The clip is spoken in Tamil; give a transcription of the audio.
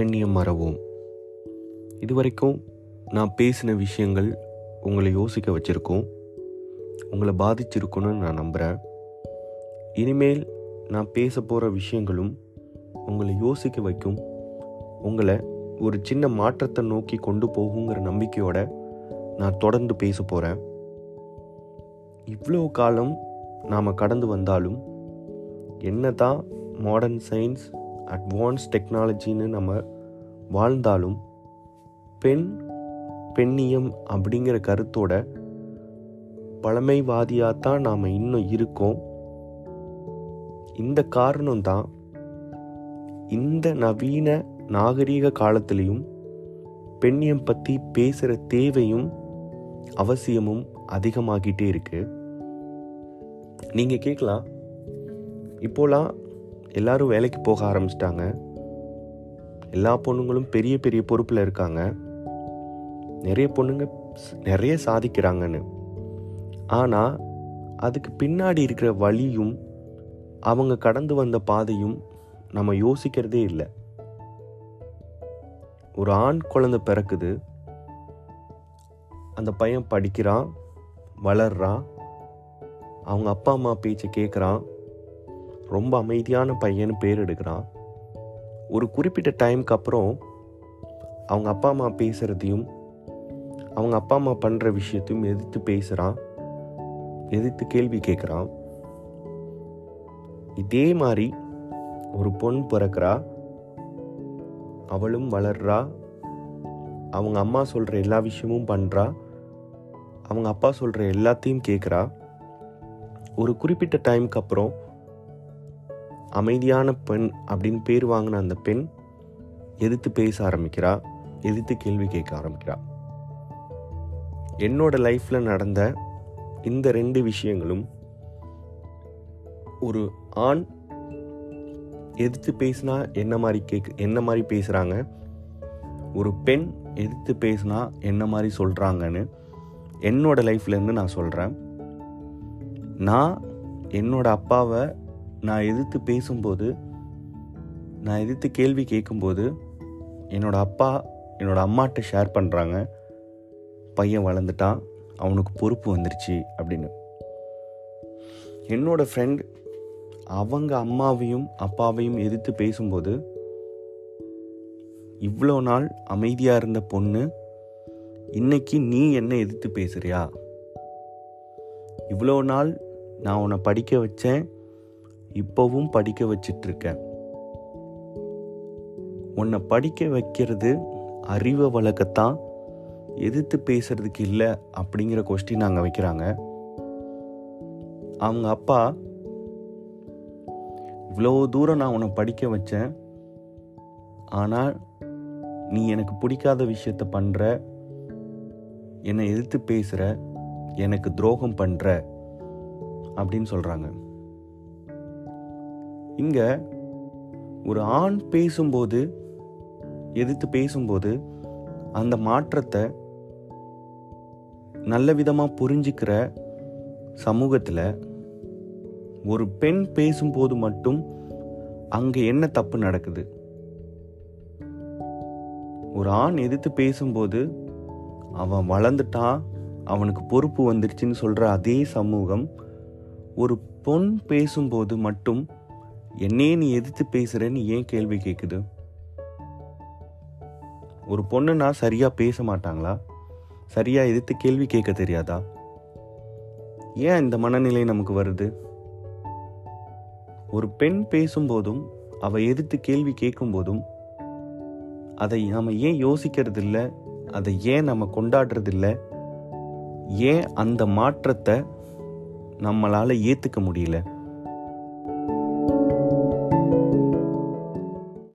பெண்ணியம் மறவோம். இதுவரைக்கும் நான் பேசின விஷயங்கள் உங்களை யோசிக்க வச்சுருக்கோம். உங்களை பாதிச்சிருக்குன்னு நான் நம்புகிறேன் இனிமேல் நான் பேச போகிற விஷயங்களும் உங்களை யோசிக்க வைக்கும். உங்களை ஒரு சின்ன மாற்றத்தை நோக்கி கொண்டு போகுங்கிற நம்பிக்கையோட நான் தொடர்ந்து பேச போகிறேன் இவ்வளோ காலம் நாம் கடந்து வந்தாலும் என்ன தான் மாடர்ன் சயின்ஸ் அட்வான்ஸ் டெக்னாலஜின்னு நம்ம வாழ்ந்தாலும் பெண் பெண்ணியம் அப்படிங்கிற கருத்தோட பழமைவாதியாக தான் நாம் இன்னும் இருக்கோம். இந்த காரணம் தான் இந்த நவீன நாகரீக காலத்திலையும் பெண்ணியம் பற்றி பேசுகிற தேவையும் அவசியமும் அதிகமாகிட்டே இருக்கு. நீங்கள் கேட்கலாம் இப்போலாம் எல்லாரும் வேலைக்கு போக ஆரம்பிச்சிட்டாங்க. எல்லா பொண்ணுங்களும் பெரிய பெரிய பொறுப்பில் இருக்காங்க. நிறைய பொண்ணுங்க நிறைய சாதிக்கிறாங்கன்னு. ஆனால் அதுக்கு பின்னாடி இருக்கிற வழியும் அவங்க கடந்து வந்த பாதையும் நம்ம யோசிக்கிறதே இல்லை. ஒரு ஆண் குழந்தை பிறக்குது. அந்த பையன் படிக்கிறான் வளர்றான். அவங்க அப்பா அம்மா பேச்சை கேட்குறான் ரொம்ப அமைதியான பையன் பேர் எடுக்கிறான். ஒரு குறிப்பிட்ட டைம்க்கு அப்புறம் அவங்க அப்பா அம்மா பேசுகிறதையும் அவங்க அப்பா அம்மா பண்ணுற விஷயத்தையும் எதிர்த்து பேசுகிறான் எதிர்த்து கேள்வி கேட்குறான் இதே மாதிரி ஒரு பொண் பிறக்கிறா அவளும் வளர்றா அவங்க அம்மா சொல்கிற எல்லா விஷயமும் பண்ணுறா அவங்க அப்பா சொல்கிற எல்லாத்தையும் கேட்குறா ஒரு குறிப்பிட்ட டைம்க்கு அப்புறம் அமைதியான பெண் அப்படின்னு பேர் வாங்கின அந்த பெண் எதிர்த்து பேச ஆரம்பிக்கிறா எதிர்த்து கேள்வி கேட்க ஆரம்பிக்கிறா. என்னோட லைஃப்பில் நடந்த இந்த ரெண்டு விஷயங்களும் ஒரு ஆண் எதிர்த்து பேசினா என்ன மாதிரி கேக் என்ன மாதிரி பேசுகிறாங்க ஒரு பெண் எதிர்த்து பேசினா என்ன மாதிரி சொல்கிறாங்கன்னு என்னோட லைஃப்லேருந்து நான் சொல்கிறேன் நான் என்னோட அப்பாவை நான் எதிர்த்து பேசும்போது நான் எதிர்த்து கேள்வி கேட்கும்போது என்னோடய அப்பா என்னோடய அம்மாட்ட ஷேர் பண்ணுறாங்க பையன் வளர்ந்துட்டான் அவனுக்கு பொறுப்பு வந்துருச்சு அப்படின்னு. என்னோடய ஃப்ரெண்ட் அவங்க அம்மாவையும் அப்பாவையும் எதிர்த்து பேசும்போது இவ்வளோ நாள் அமைதியாக இருந்த பொண்ணு இன்னைக்கு நீ என்ன எதிர்த்து பேசுறியா? இவ்வளோ நாள் நான் உன்னை படிக்க வச்சேன் இப்போவும் படிக்க வச்சிட்ருக்கேன் உன்னை படிக்க வைக்கிறது அறிவை வளர்க்கத்தான் எதிர்த்து பேசுறதுக்கு இல்லை அப்படிங்கிற கொஸ்டின் அங்கே வைக்கிறாங்க. அவங்க அப்பா இவ்வளோ தூரம் நான் உன்னை படிக்க வச்சேன். ஆனால் நீ எனக்கு பிடிக்காத விஷயத்த பண்ணுற என்னை எதிர்த்து பேசுகிற எனக்கு துரோகம் பண்ணுற அப்படின்னு சொல்கிறாங்க இங்கே ஒரு ஆண் பேசும்போது எதிர்த்து பேசும்போது அந்த மாற்றத்தை நல்ல விதமாக புரிஞ்சுக்கிற சமூகத்தில் ஒரு பெண் பேசும்போது மட்டும் அங்கே என்ன தப்பு நடக்குது? ஒரு ஆண் எதிர்த்து பேசும்போது அவன் வளர்ந்துட்டான் அவனுக்கு பொறுப்பு வந்துருச்சுன்னு சொல்கிற அதே சமூகம் ஒரு பொன் பேசும்போது மட்டும் என்னையே நீ எதிர்த்து பேசுறேன்னு ஏன் கேள்வி கேட்குது ஒரு பொண்ணுனா சரியாக பேச மாட்டாங்களா? சரியாக எதிர்த்து கேள்வி கேட்க தெரியாதா? ஏன் இந்த மனநிலை நமக்கு வருது? ஒரு பெண் பேசும்போதும் அவ எதிர்த்து கேள்வி கேட்கும்போதும் அதை நாம ஏன் யோசிக்கிறது இல்லை அதை ஏன் நம்ம கொண்டாடுறதில்ல? ஏன் அந்த மாற்றத்தை நம்மளால ஏத்துக்க முடியல?